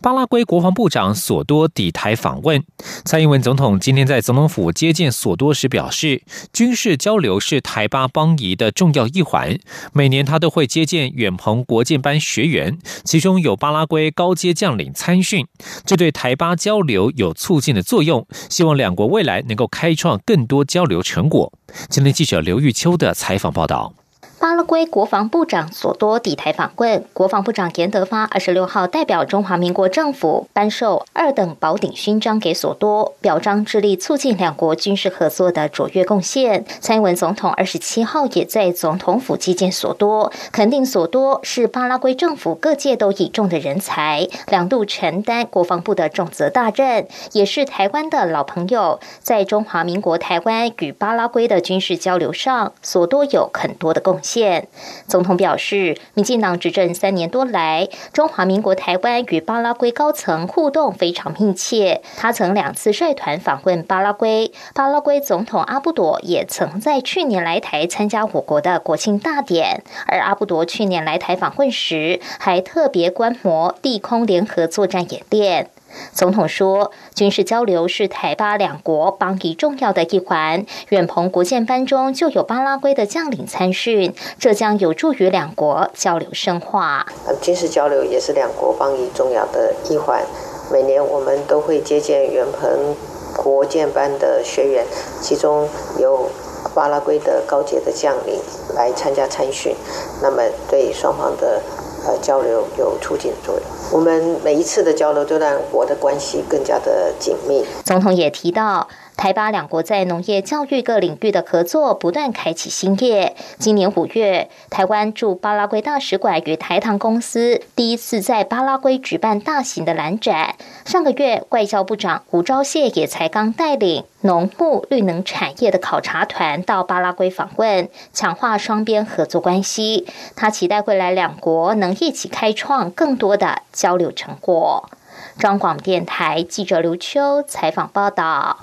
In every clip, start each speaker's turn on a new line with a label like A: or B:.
A: 巴拉圭国防部长索多抵台访问，蔡英文总统今天在总统府接见索多时表示，军事交流是台巴邦谊的重要一环。每年他都会接见远鹏国建班学员，其中有巴拉圭高阶将领参训，这对台巴交流有促进的作用。希望两国未来能够开创更多交流成果。今天记者刘玉秋的采访报道。
B: 巴拉圭国防部长索多抵台访问，国防部长严德发二十六号代表中华民国政府颁授二等宝鼎勋章给索多，表彰致力促进两国军事合作的卓越贡献。蔡英文总统二十七号也在总统府接见索多，肯定索多是巴拉圭政府各界都倚重的人才，两度承担国防部的重责大任，也是台湾的老朋友。在中华民国台湾与巴拉圭的军事交流上，索多有很多的贡献。现总统表示，民进党执政三年多来，中华民国台湾与巴拉圭高层互动非常密切。他曾两次率团访问巴拉圭，巴拉圭总统阿布朵也曾在去年来台参加我国的国庆大典。而阿布朵去年来台访问时，还特别观摩地空联合作战演练。总统说，军事交流是台巴两国邦谊重要的一环。远鹏国建班中就有巴拉圭的将领参训，这将有助于两国交流深化。
C: 军事交流也是两国邦谊重要的一环。每年我们都会接见远鹏国建班的学员，其中有巴拉圭的高阶的将领来参加参训，那么对双方的。呃，交流有促进作用。我们每一次的交流都让我的关系更加的紧密。
B: 总统也提到。台巴两国在农业、教育各领域的合作不断开启新页。今年五月，台湾驻巴拉圭大使馆与台糖公司第一次在巴拉圭举办大型的蓝展。上个月，外交部长吴钊燮也才刚带领农牧绿能产业的考察团到巴拉圭访问，强化双边合作关系。他期待未来两国能一起开创更多的交流成果。中广电台记者刘秋采访报道。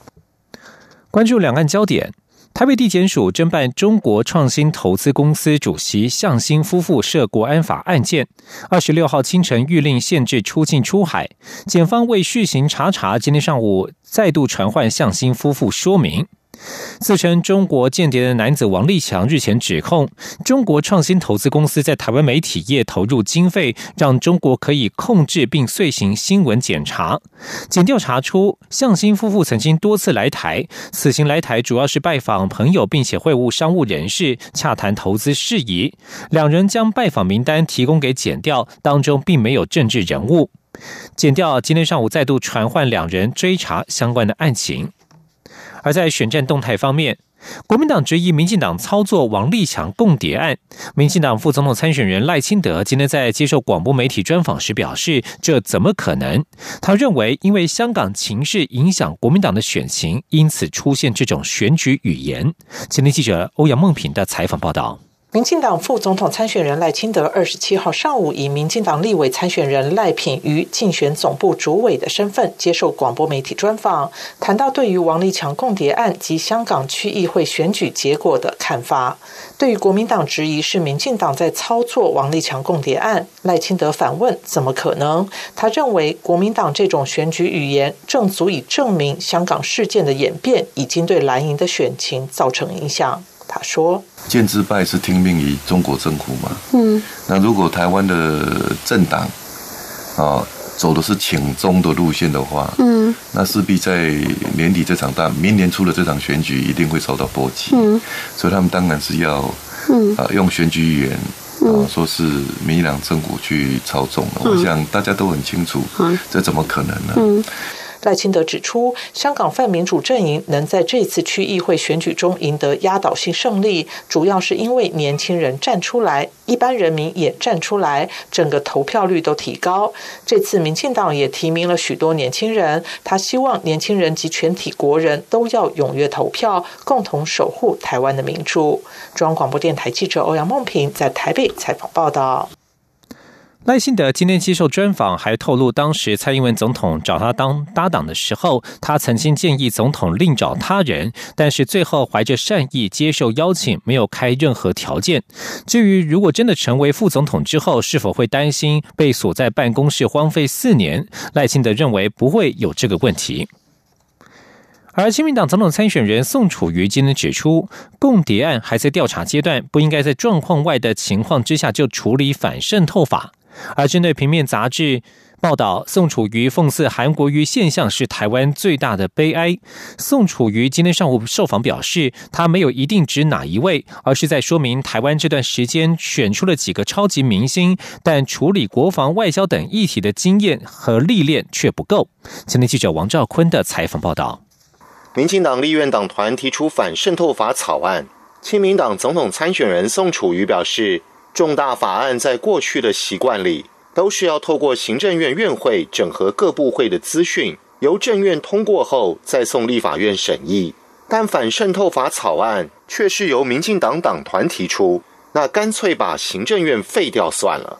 A: 关注两岸焦点，台北地检署侦办中国创新投资公司主席向新夫妇涉国安法案件，二十六号清晨谕令限制出境出海，检方为续行查查，今天上午再度传唤向新夫妇说明。自称中国间谍的男子王立强日前指控，中国创新投资公司在台湾媒体业投入经费，让中国可以控制并遂行新闻检查。检调查出，向新夫妇曾经多次来台，此行来台主要是拜访朋友，并且会晤商务人士，洽谈投资事宜。两人将拜访名单提供给检调，当中并没有政治人物。检调今天上午再度传唤两人追查相关的案情。而在选战动态方面，国民党质疑民进党操作王立强共谍案。民进党副总统参选人赖清德今天在接受广播媒体专访时表示：“这怎么可能？”他认为，因为香港情势影响国民党的选情，因此出现这种选举语言。今天记者欧阳梦平的采访报道。
D: 民进党副总统参选人赖清德二十七号上午以民进党立委参选人赖品瑜竞选总部主委的身份接受广播媒体专访，谈到对于王立强共谍案及香港区议会选举结果的看法。对于国民党质疑是民进党在操作王立强共谍案，赖清德反问：怎么可能？他认为国民党这种选举语言正足以证明香港事件的演变已经对蓝营的选情造成影响。他说：“
E: 建制派是听命于中国政府嘛？嗯，那如果台湾的政党啊走的是请中的路线的话，嗯，那势必在年底这场大，明年出的这场选举一定会受到波及。嗯，所以他们当然是要，嗯啊，用选举语言啊，说是民进党政府去操纵了。我想大家都很清楚，这怎么可能呢？”嗯。
D: 赖清德指出，香港泛民主阵营能在这次区议会选举中赢得压倒性胜利，主要是因为年轻人站出来，一般人民也站出来，整个投票率都提高。这次民进党也提名了许多年轻人，他希望年轻人及全体国人都要踊跃投票，共同守护台湾的民主。中央广播电台记者欧阳梦平在台北采访报道。
A: 赖幸德今天接受专访，还透露，当时蔡英文总统找他当搭档的时候，他曾经建议总统另找他人，但是最后怀着善意接受邀请，没有开任何条件。至于如果真的成为副总统之后，是否会担心被锁在办公室荒废四年，赖幸德认为不会有这个问题。而亲民党总统参选人宋楚瑜今天指出，共谍案还在调查阶段，不应该在状况外的情况之下就处理反渗透法。而针对平面杂志报道，宋楚瑜讽刺韩国瑜现象是台湾最大的悲哀。宋楚瑜今天上午受访表示，他没有一定指哪一位，而是在说明台湾这段时间选出了几个超级明星，但处理国防、外交等议题的经验和历练却不够。前天记者王兆坤的采访报道：，
F: 民进党立院党团提出反渗透法草案，亲民党总统参选人宋楚瑜表示。重大法案在过去的习惯里，都是要透过行政院院会整合各部会的资讯，由政院通过后再送立法院审议。但反渗透法草案却是由民进党党团提出，那干脆把行政院废掉算了。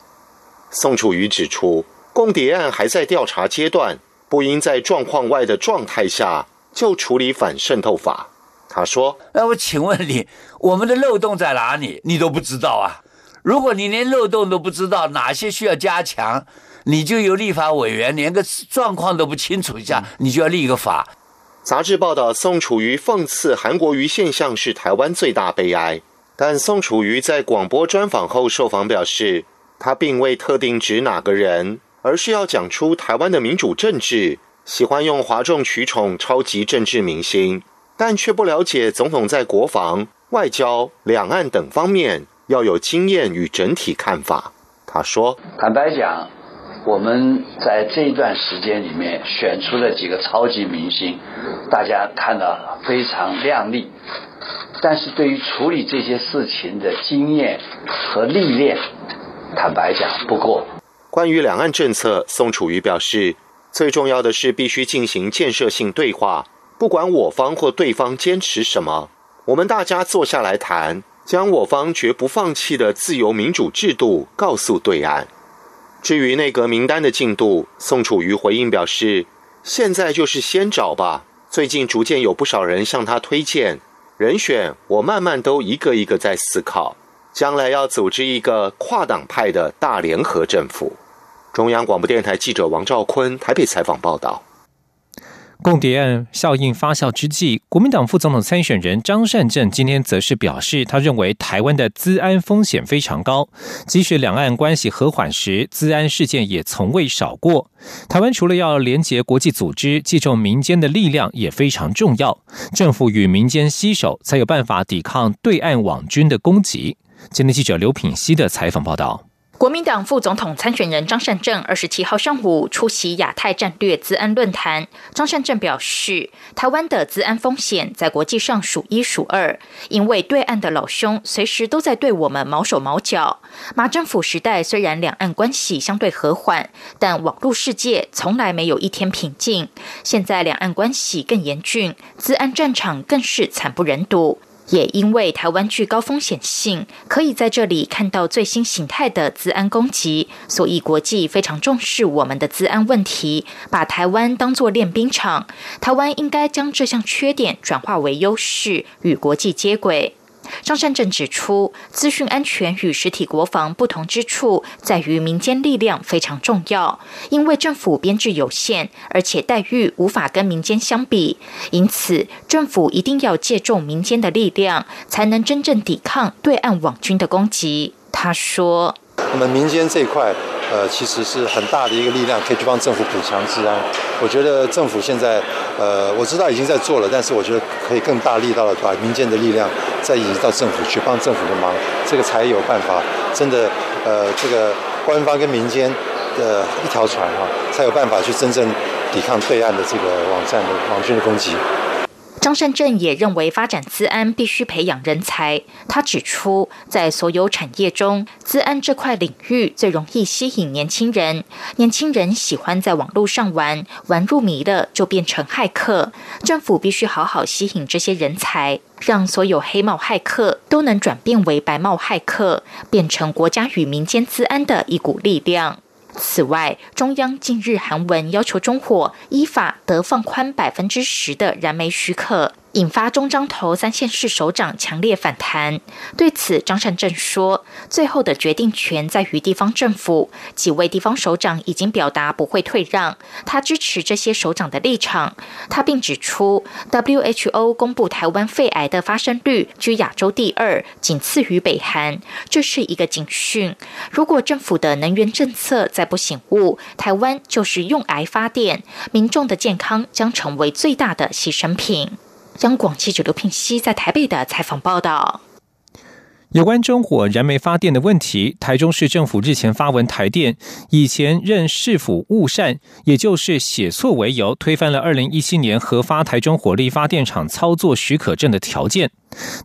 F: 宋楚瑜指出，共谍案还在调查阶段，不应在状况外的状态下就处理反渗透法。他说：“
G: 那我请问你，我们的漏洞在哪里？你都不知道啊？”如果你连漏洞都不知道哪些需要加强，你就由立法委员连个状况都不清楚一下，你就要立一个法。
F: 杂志报道，宋楚瑜讽刺韩国瑜现象是台湾最大悲哀。但宋楚瑜在广播专访后受访表示，他并未特定指哪个人，而是要讲出台湾的民主政治，喜欢用哗众取宠、超级政治明星，但却不了解总统在国防、外交、两岸等方面。要有经验与整体看法，他说：“
G: 坦白讲，我们在这一段时间里面选出了几个超级明星，大家看到非常亮丽，但是对于处理这些事情的经验和历练，坦白讲不够。”
F: 关于两岸政策，宋楚瑜表示，最重要的是必须进行建设性对话，不管我方或对方坚持什么，我们大家坐下来谈。将我方绝不放弃的自由民主制度告诉对岸。至于内阁名单的进度，宋楚瑜回应表示：“现在就是先找吧。最近逐渐有不少人向他推荐人选，我慢慢都一个一个在思考。将来要组织一个跨党派的大联合政府。”中央广播电台记者王兆坤台北采访报道。
A: 共谍案效应发酵之际，国民党副总统参选人张善政今天则是表示，他认为台湾的资安风险非常高，即使两岸关系和缓时，资安事件也从未少过。台湾除了要连结国际组织，寄重民间的力量也非常重要，政府与民间携手，才有办法抵抗对岸网军的攻击。今天记者刘品希的采访报道。
H: 国民党副总统参选人张善政二十七号上午出席亚太战略资安论坛。张善政表示，台湾的资安风险在国际上数一数二，因为对岸的老兄随时都在对我们毛手毛脚。马政府时代虽然两岸关系相对和缓，但网络世界从来没有一天平静。现在两岸关系更严峻，资安战场更是惨不忍睹。也因为台湾具高风险性，可以在这里看到最新形态的资安攻击，所以国际非常重视我们的资安问题，把台湾当作练兵场。台湾应该将这项缺点转化为优势，与国际接轨。张善政指出，资讯安全与实体国防不同之处在于民间力量非常重要，因为政府编制有限，而且待遇无法跟民间相比，因此政府一定要借重民间的力量，才能真正抵抗对岸网军的攻击。他说：“
I: 我们民间这一块。”呃，其实是很大的一个力量，可以去帮政府补强治安。我觉得政府现在，呃，我知道已经在做了，但是我觉得可以更大力道的把民间的力量再移到政府去帮政府的忙，这个才有办法真的，呃，这个官方跟民间的一条船哈，才有办法去真正抵抗对岸的这个网站的网军的攻击。
H: 张善政也认为，发展资安必须培养人才。他指出，在所有产业中，资安这块领域最容易吸引年轻人。年轻人喜欢在网络上玩，玩入迷了就变成骇客。政府必须好好吸引这些人才，让所有黑帽骇客都能转变为白帽骇客，变成国家与民间资安的一股力量。此外，中央近日韩文要求中火依法得放宽百分之十的燃煤许可。引发中彰投三县市首长强烈反弹。对此，张善政说：“最后的决定权在于地方政府，几位地方首长已经表达不会退让，他支持这些首长的立场。”他并指出，WHO 公布台湾肺癌的发生率居亚洲第二，仅次于北韩，这是一个警讯。如果政府的能源政策再不醒悟，台湾就是用癌发电，民众的健康将成为最大的牺牲品。将广记者刘聘熙在台北的采访报道：
A: 有关中火燃煤发电的问题，台中市政府日前发文，台电以前任市府误善，也就是写错为由，推翻了二零一七年核发台中火力发电厂操作许可证的条件。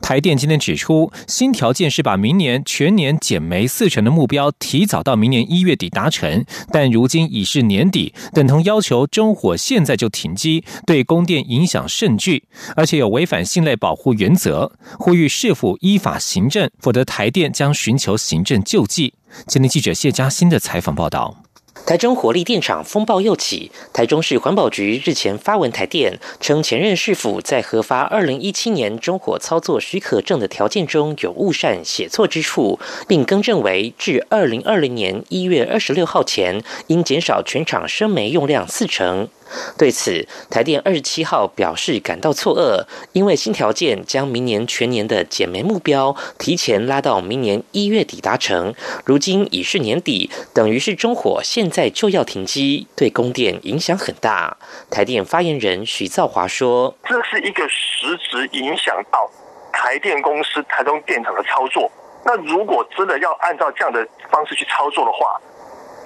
A: 台电今天指出，新条件是把明年全年减煤四成的目标提早到明年一月底达成，但如今已是年底，等同要求中火现在就停机，对供电影响甚巨，而且有违反信赖保护原则，呼吁市府依法行政，否则台电将寻求行政救济。今天记者谢嘉欣的采访报道。
J: 台中火力电厂风暴又起，台中市环保局日前发文台电，称前任市府在核发二零一七年中火操作许可证的条件中有误善写错之处，并更正为至二零二零年一月二十六号前，应减少全厂生煤用量四成。对此，台电二十七号表示感到错愕，因为新条件将明年全年的减煤目标提前拉到明年一月底达成，如今已是年底，等于是中火现在就要停机，对供电影响很大。台电发言人徐兆华说：“
K: 这是一个实质影响到台电公司台中电厂的操作。那如果真的要按照这样的方式去操作的话，”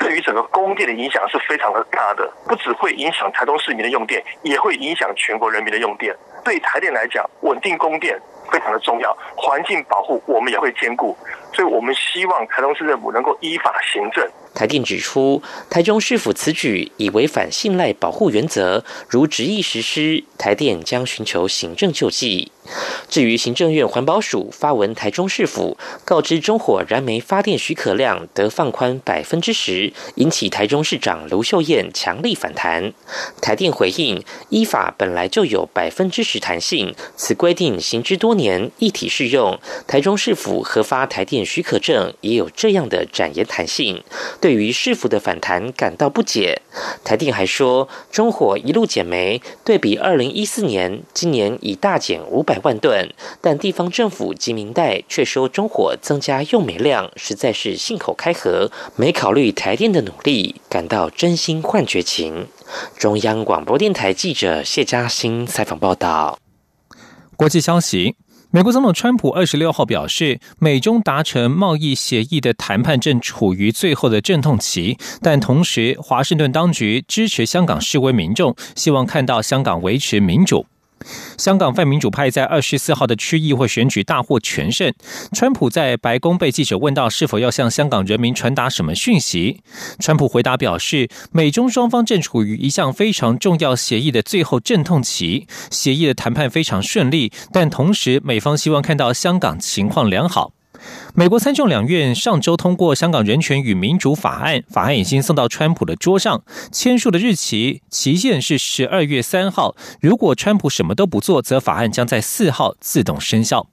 K: 对于整个供电的影响是非常的大的，不只会影响台东市民的用电，也会影响全国人民的用电。对台电来讲，稳定供电非常的重要，环境保护我们也会兼顾，所以我们希望台东市政府能够依法行政。
J: 台电指出，台中市府此举已违反信赖保护原则，如执意实施，台电将寻求行政救济。至于行政院环保署发文台中市府告知中火燃煤发电许可量得放宽百分之十，引起台中市长卢秀燕强力反弹。台电回应，依法本来就有百分之十弹性，此规定行之多年，一体适用。台中市府核发台电许可证也有这样的展延弹性。对于市府的反弹感到不解，台电还说，中火一路减煤，对比二零一四年，今年已大减五百百万吨，但地方政府及民代却说中火增加用煤量，实在是信口开河，没考虑台电的努力，感到真心换绝情。中央广播电台记者谢嘉欣采访报道。
A: 国际消息。美国总统川普二十六号表示，美中达成贸易协议的谈判正处于最后的阵痛期，但同时，华盛顿当局支持香港示威民众，希望看到香港维持民主。香港泛民主派在二十四号的区议会选举大获全胜。川普在白宫被记者问到是否要向香港人民传达什么讯息，川普回答表示，美中双方正处于一项非常重要协议的最后阵痛期，协议的谈判非常顺利，但同时美方希望看到香港情况良好。美国参众两院上周通过《香港人权与民主法案》，法案已经送到川普的桌上，签署的日期期限是十二月三号。如果川普什么都不做，则法案将在四号自动生效。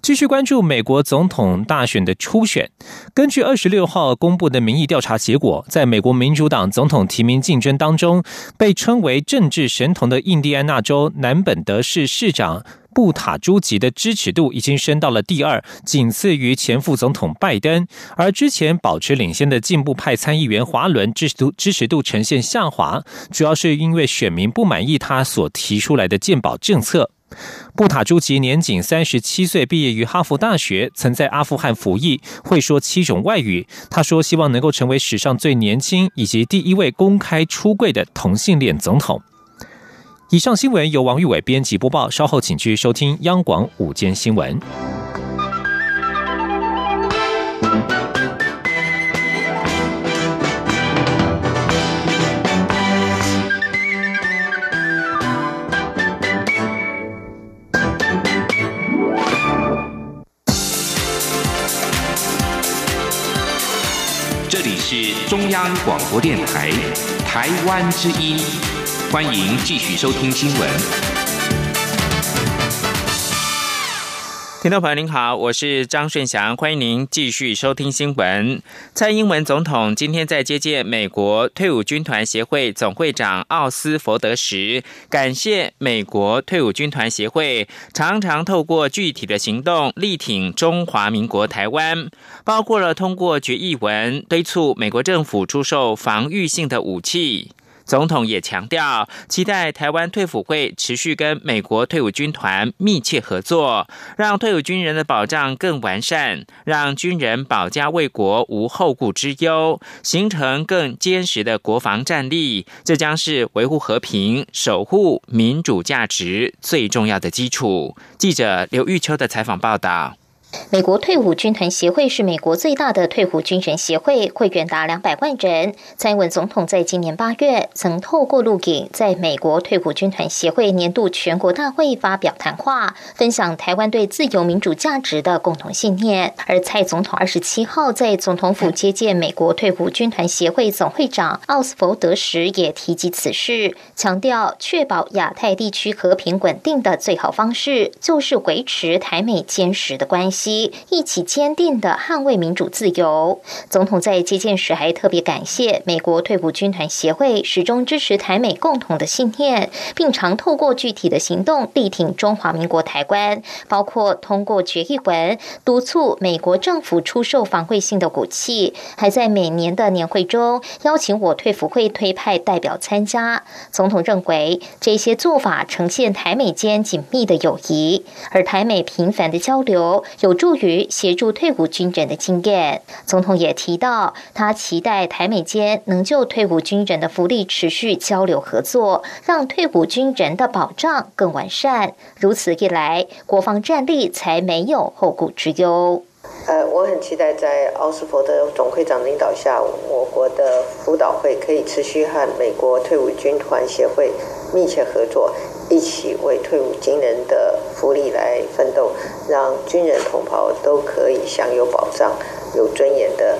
A: 继续关注美国总统大选的初选。根据二十六号公布的民意调查结果，在美国民主党总统提名竞争当中，被称为政治神童的印第安纳州南本德市市长。布塔朱吉的支持度已经升到了第二，仅次于前副总统拜登。而之前保持领先的进步派参议员华伦支持度支持度呈现下滑，主要是因为选民不满意他所提出来的健保政策。布塔朱吉年仅三十七岁，毕业于哈佛大学，曾在阿富汗服役，会说七种外语。他说，希望能够成为史上最年轻以及第一位公开出柜的同性恋总统。以上新闻由王玉伟编辑播报，稍后请继续收听央广午间新闻。
L: 这里是中央广播电台台湾之音，欢迎继续收听新闻。
M: 听众朋友您好，我是张顺祥，欢迎您继续收听新闻。蔡英文总统今天在接见美国退伍军团协会总会长奥斯佛德时，感谢美国退伍军团协会常常透过具体的行动力挺中华民国台湾，包括了通过决议文敦促美国政府出售防御性的武器。总统也强调，期待台湾退伍会持续跟美国退伍军团密切合作，让退伍军人的保障更完善，让军人保家卫国无后顾之忧，形成更坚实的国防战力。这将是维护和平、守护民主价值最重要的基础。记者刘玉秋的采访报道。
B: 美国退伍军团协会是美国最大的退伍军人协会，会员达两百万人。蔡英文总统在今年八月曾透过录影，在美国退伍军团协会年度全国大会发表谈话，分享台湾对自由民主价值的共同信念。而蔡总统二十七号在总统府接见美国退伍军团协会总会长奥斯福德时，也提及此事，强调确保亚太地区和平稳定的最好方式，就是维持台美坚实的关系。一起坚定的捍卫民主自由。总统在接见时还特别感谢美国退伍军团协会始终支持台美共同的信念，并常透过具体的行动力挺中华民国台湾，包括通过决议文督促美国政府出售防卫性的武器，还在每年的年会中邀请我退伍会推派代表参加。总统认为这些做法呈现台美间紧密的友谊，而台美频繁的交流有。有助于协助退伍军人的经验。总统也提到，他期待台美间能就退伍军人的福利持续交流合作，让退伍军人的保障更完善。如此一来，国防战力才没有后顾之忧。
C: 呃，我很期待在奥斯福的总会长领导下，我国的辅导会可以持续和美国退伍军团协会密切合作。一起为退伍军人的福利来奋斗，让军人同胞都可以享有保障、有尊严的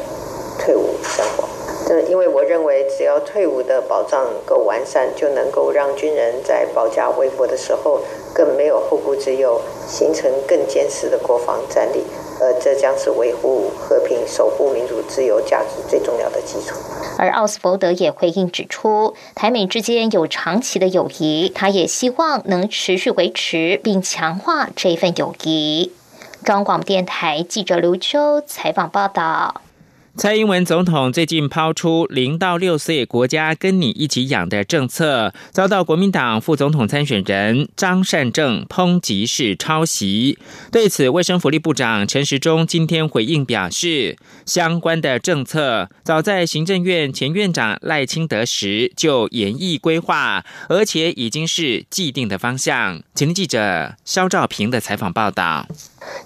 C: 退伍生活。这因为我认为，只要退伍的保障够完善，就能够让军人在保家卫国的时候更没有后顾之忧，形成更坚实的国防战力。这将是维护和平、守护民主自由价值最重要的基础。
B: 而奥斯伯德也回应指出，台美之间有长期的友谊，他也希望能持续维持并强化这份友谊。中广电台记者刘秋采访报道。
M: 蔡英文总统最近抛出零到六岁国家跟你一起养的政策，遭到国民党副总统参选人张善政抨击是抄袭。对此，卫生福利部长陈时中今天回应表示，相关的政策早在行政院前院长赖清德时就演绎规划，而且已经是既定的方向。请听记者肖兆平的采访报道。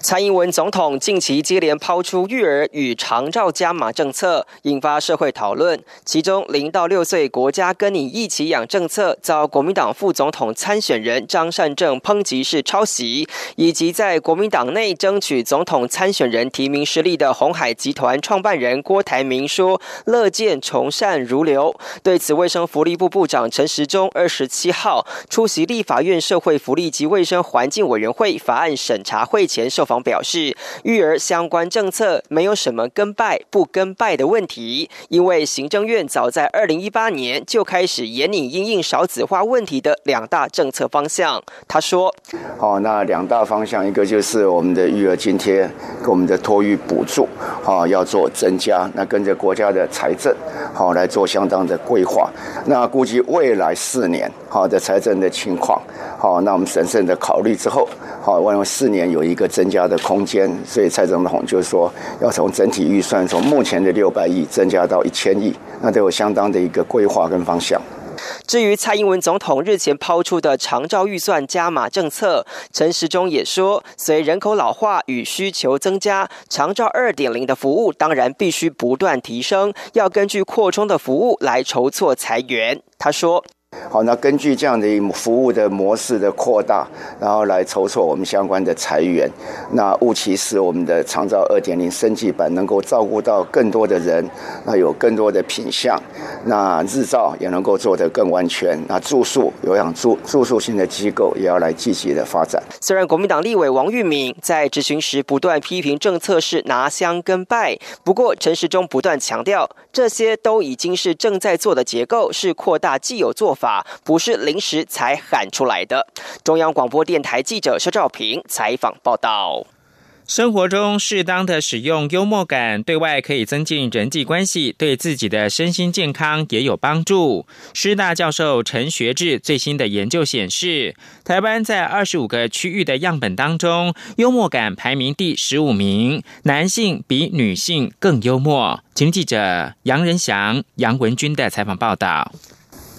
N: 蔡英文总统近期接连抛出育儿与长照加码政策，引发社会讨论。其中，零到六岁国家跟你一起养政策遭国民党副总统参选人张善政抨击是抄袭，以及在国民党内争取总统参选人提名失利的红海集团创办人郭台铭说乐见从善如流。对此，卫生福利部部长陈时中二十七号出席立法院社会福利及卫生环境委员会法案审查会前。受访表示，育儿相关政策没有什么跟拜不跟拜的问题，因为行政院早在二零一八年就开始严拟因应少子化问题的两大政策方向。他说：“
O: 好，那两大方向，一个就是我们的育儿津贴跟我们的托育补助，好要做增加，那跟着国家的财政好来做相当的规划。那估计未来四年好的财政的情况，好，那我们审慎的考虑之后，好，我认为四年有一个增增加的空间，所以蔡总统就是说要从整体预算从目前的六百亿增加到一千亿，那都有相当的一个规划跟方向。”
N: 至于蔡英文总统日前抛出的长照预算加码政策，陈时中也说，随人口老化与需求增加，长照二点零的服务当然必须不断提升，要根据扩充的服务来筹措裁员。他说。
O: 好，那根据这样的服务的模式的扩大，然后来筹措我们相关的裁员，那务其使我们的长照二点零升级版能够照顾到更多的人，那有更多的品相，那日照也能够做得更完全，那住宿有养住住宿性的机构也要来积极的发展。
N: 虽然国民党立委王玉敏在质询时不断批评政策是拿香跟拜，不过陈时中不断强调，这些都已经是正在做的结构，是扩大既有做法。法不是临时才喊出来的。中央广播电台记者肖兆平采访报道。
M: 生活中适当的使用幽默感，对外可以增进人际关系，对自己的身心健康也有帮助。师大教授陈学志最新的研究显示，台湾在二十五个区域的样本当中，幽默感排名第十五名，男性比女性更幽默。请记者杨仁祥、杨文军的采访报道。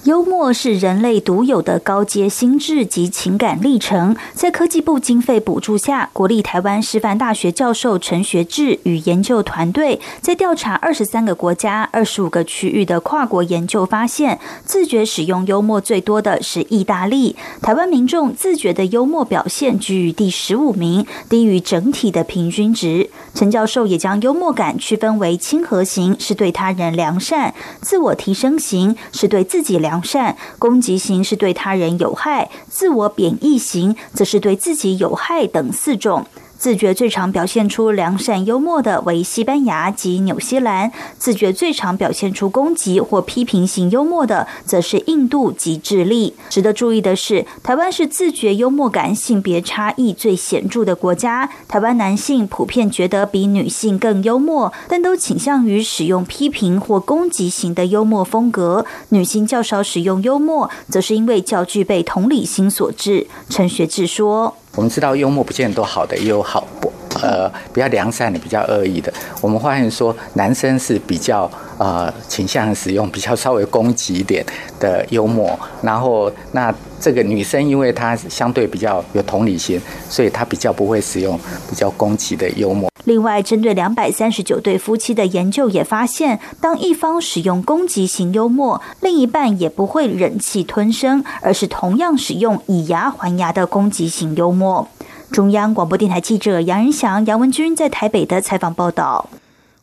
P: 幽默是人类独有的高阶心智及情感历程。在科技部经费补助下，国立台湾师范大学教授陈学志与研究团队在调查二十三个国家、二十五个区域的跨国研究发现，自觉使用幽默最多的是意大利。台湾民众自觉的幽默表现居于第十五名，低于整体的平均值。陈教授也将幽默感区分为亲和型，是对他人良善；自我提升型是对自己良。良善攻击型是对他人有害，自我贬义型则是对自己有害等四种。自觉最常表现出良善幽默的为西班牙及纽西兰，自觉最常表现出攻击或批评型幽默的则是印度及智利。值得注意的是，台湾是自觉幽默感性别差异最显著的国家。台湾男性普遍觉得比女性更幽默，但都倾向于使用批评或攻击型的幽默风格。女性较少使用幽默，则是因为较具备同理心所致。陈学志说。
Q: 我们知道幽默不见得都好的，也有好不呃比较良善的，比较恶意的。我们发现说，男生是比较呃倾向使用比较稍微攻击一点的幽默，然后那。这个女生，因为她相对比较有同理心，所以她比较不会使用比较攻击的幽默。
P: 另外，针对两百三十九对夫妻的研究也发现，当一方使用攻击型幽默，另一半也不会忍气吞声，而是同样使用以牙还牙的攻击型幽默。中央广播电台记者杨仁祥、杨文君在台北的采访报道。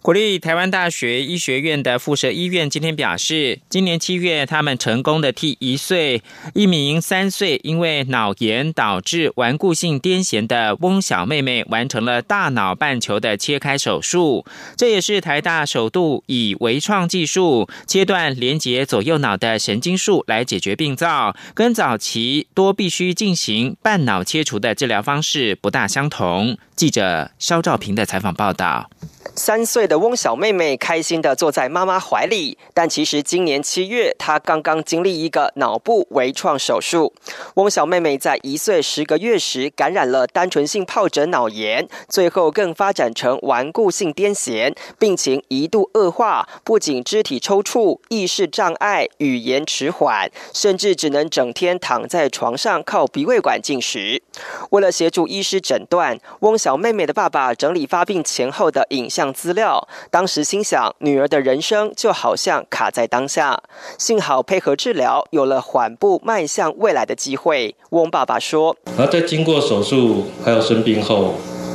M: 国立台湾大学医学院的附设医院今天表示，今年七月，他们成功的替一岁一名三岁因为脑炎导致顽固性癫痫的翁小妹妹完成了大脑半球的切开手术。这也是台大首度以微创技术切断连接左右脑的神经束来解决病灶，跟早期多必须进行半脑切除的治疗方式不大相同。记者肖兆平的采访报道。
N: 三岁的翁小妹妹开心的坐在妈妈怀里，但其实今年七月，她刚刚经历一个脑部微创手术。翁小妹妹在一岁十个月时感染了单纯性疱疹脑炎，最后更发展成顽固性癫痫，病情一度恶化，不仅肢体抽搐、意识障碍、语言迟缓，甚至只能整天躺在床上靠鼻胃管进食。为了协助医师诊断，翁小小妹妹的爸爸整理发病前后的影像。资料，当时心想，女儿的人生就好像卡在当下，幸好配合治疗，有了缓步迈向未来的机会。翁爸爸说：“
R: 而在经过手术还有生病后，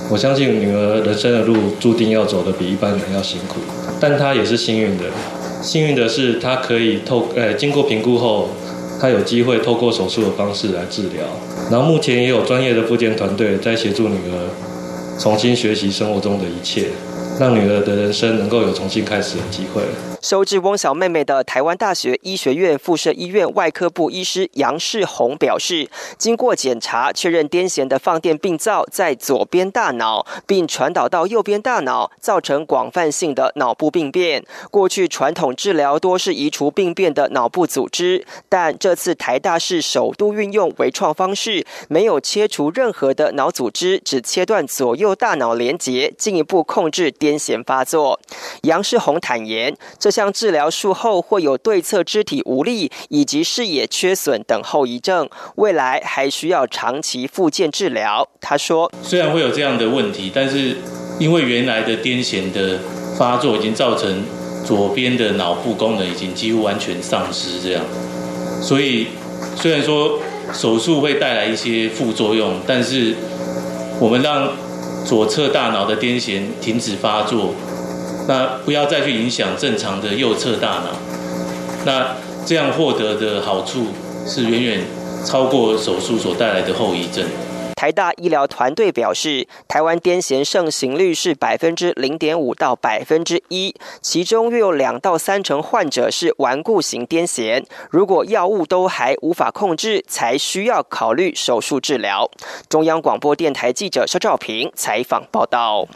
R: 我相信女儿人生的路注定要走的比一般人要辛苦，但她也是幸运的。幸运的是，她可以透呃经过评估后，她有机会透过手术的方式来治疗。然后目前也有专业的复健团队在协助女儿。”重新学习生活中的一切，让女儿的人生能够有重新开始的机会。
N: 收治翁小妹妹的台湾大学医学院附设医院外科部医师杨世宏表示，经过检查确认癫痫的放电病灶在左边大脑，并传导到右边大脑，造成广泛性的脑部病变。过去传统治疗多是移除病变的脑部组织，但这次台大是首度运用微创方式，没有切除任何的脑组织，只切断左右大脑连结，进一步控制癫痫发作。杨世宏坦言，这。项治疗术后会有对侧肢体无力以及视野缺损等后遗症，未来还需要长期复健治疗。他说：“
S: 虽然会有这样的问题，但是因为原来的癫痫的发作已经造成左边的脑部功能已经几乎完全丧失，这样，所以虽然说手术会带来一些副作用，但是我们让左侧大脑的癫痫停止发作。”那不要再去影响正常的右侧大脑，那这样获得的好处是远远超过手术所带来的后遗症。
N: 台大医疗团队表示，台湾癫痫盛行率是百分之零点五到百分之一，其中约有两到三成患者是顽固型癫痫，如果药物都还无法控制，才需要考虑手术治疗。中央广播电台记者肖兆平采访报道。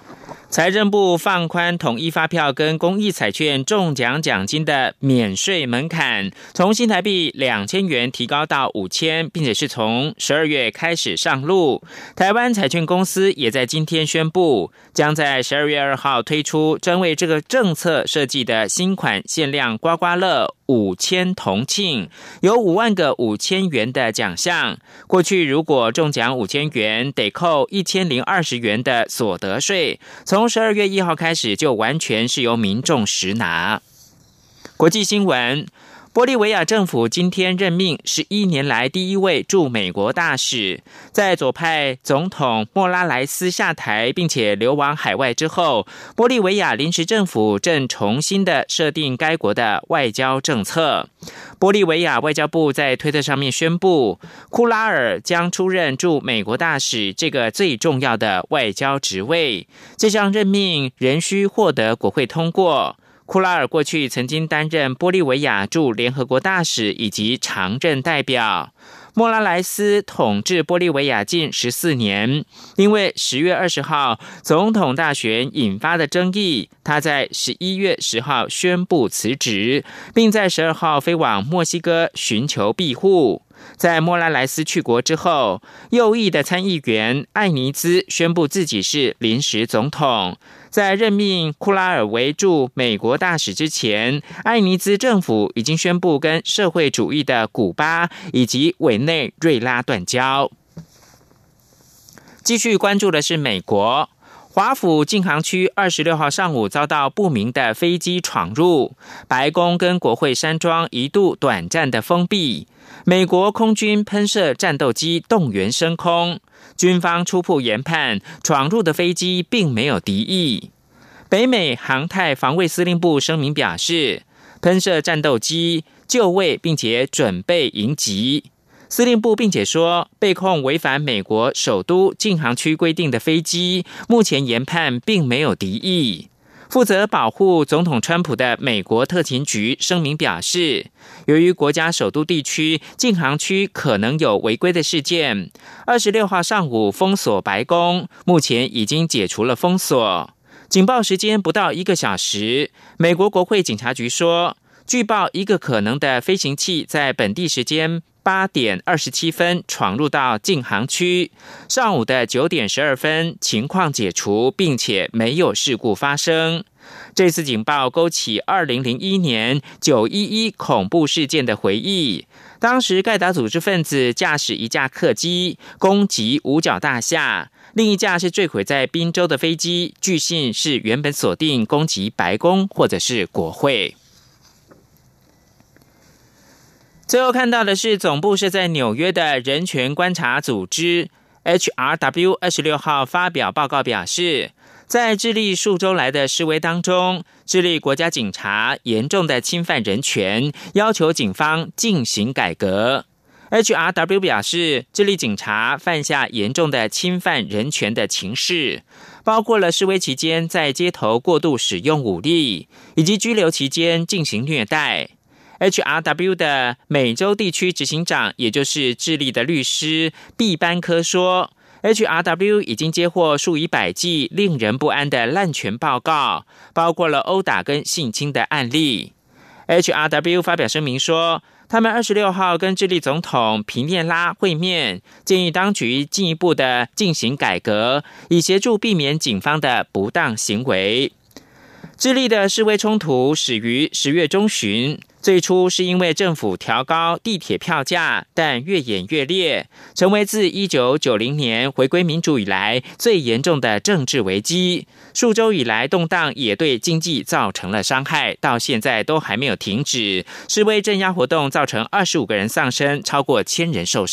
M: 财政部放宽统一发票跟公益彩券中奖奖金的免税门槛，从新台币两千元提高到五千，并且是从十二月开始上路。台湾彩券公司也在今天宣布，将在十二月二号推出专为这个政策设计的新款限量刮刮乐。五千同庆有五万个五千元的奖项，过去如果中奖五千元，得扣一千零二十元的所得税。从十二月一号开始，就完全是由民众实拿。国际新闻。玻利维亚政府今天任命十一年来第一位驻美国大使。在左派总统莫拉莱斯下台并且流亡海外之后，玻利维亚临时政府正重新的设定该国的外交政策。玻利维亚外交部在推特上面宣布，库拉尔将出任驻美国大使这个最重要的外交职位。这项任命仍需获得国会通过。库拉尔过去曾经担任玻利维亚驻联合国大使以及常任代表。莫拉莱斯统治玻利维亚近十四年，因为十月二十号总统大选引发的争议，他在十一月十号宣布辞职，并在十二号飞往墨西哥寻求庇护。在莫拉莱斯去国之后，右翼的参议员艾尼兹宣布自己是临时总统。在任命库拉尔为驻美国大使之前，艾尼兹政府已经宣布跟社会主义的古巴以及委内瑞拉断交。继续关注的是美国华府禁航区，二十六号上午遭到不明的飞机闯入，白宫跟国会山庄一度短暂的封闭。美国空军喷射战斗机动员升空。军方初步研判，闯入的飞机并没有敌意。北美航太防卫司令部声明表示，喷射战斗机就位并且准备迎击。司令部并且说，被控违反美国首都禁航区规定的飞机，目前研判并没有敌意。负责保护总统川普的美国特勤局声明表示，由于国家首都地区禁航区可能有违规的事件，二十六号上午封锁白宫，目前已经解除了封锁。警报时间不到一个小时，美国国会警察局说，据报一个可能的飞行器在本地时间。八点二十七分闯入到禁航区，上午的九点十二分情况解除，并且没有事故发生。这次警报勾起二零零一年九一一恐怖事件的回忆，当时盖达组织分子驾驶一架客机攻击五角大厦，另一架是坠毁在宾州的飞机，据信是原本锁定攻击白宫或者是国会。最后看到的是，总部是在纽约的人权观察组织 HRW 二十六号发表报告表示，在智利数周来的示威当中，智利国家警察严重的侵犯人权，要求警方进行改革。HRW 表示，智利警察犯下严重的侵犯人权的情事，包括了示威期间在街头过度使用武力，以及拘留期间进行虐待。HRW 的美洲地区执行长，也就是智利的律师毕班科说，HRW 已经接获数以百计令人不安的滥权报告，包括了殴打跟性侵的案例。HRW 发表声明说。他们二十六号跟智利总统皮涅拉会面，建议当局进一步的进行改革，以协助避免警方的不当行为。智利的示威冲突始于十月中旬。最初是因为政府调高地铁票价，但越演越烈，成为自一九九零年回归民主以来最严重的政治危机。数周以来动荡也对经济造成了伤害，到现在都还没有停止。示威镇压活动造成二十五个人丧生，超过千人受伤。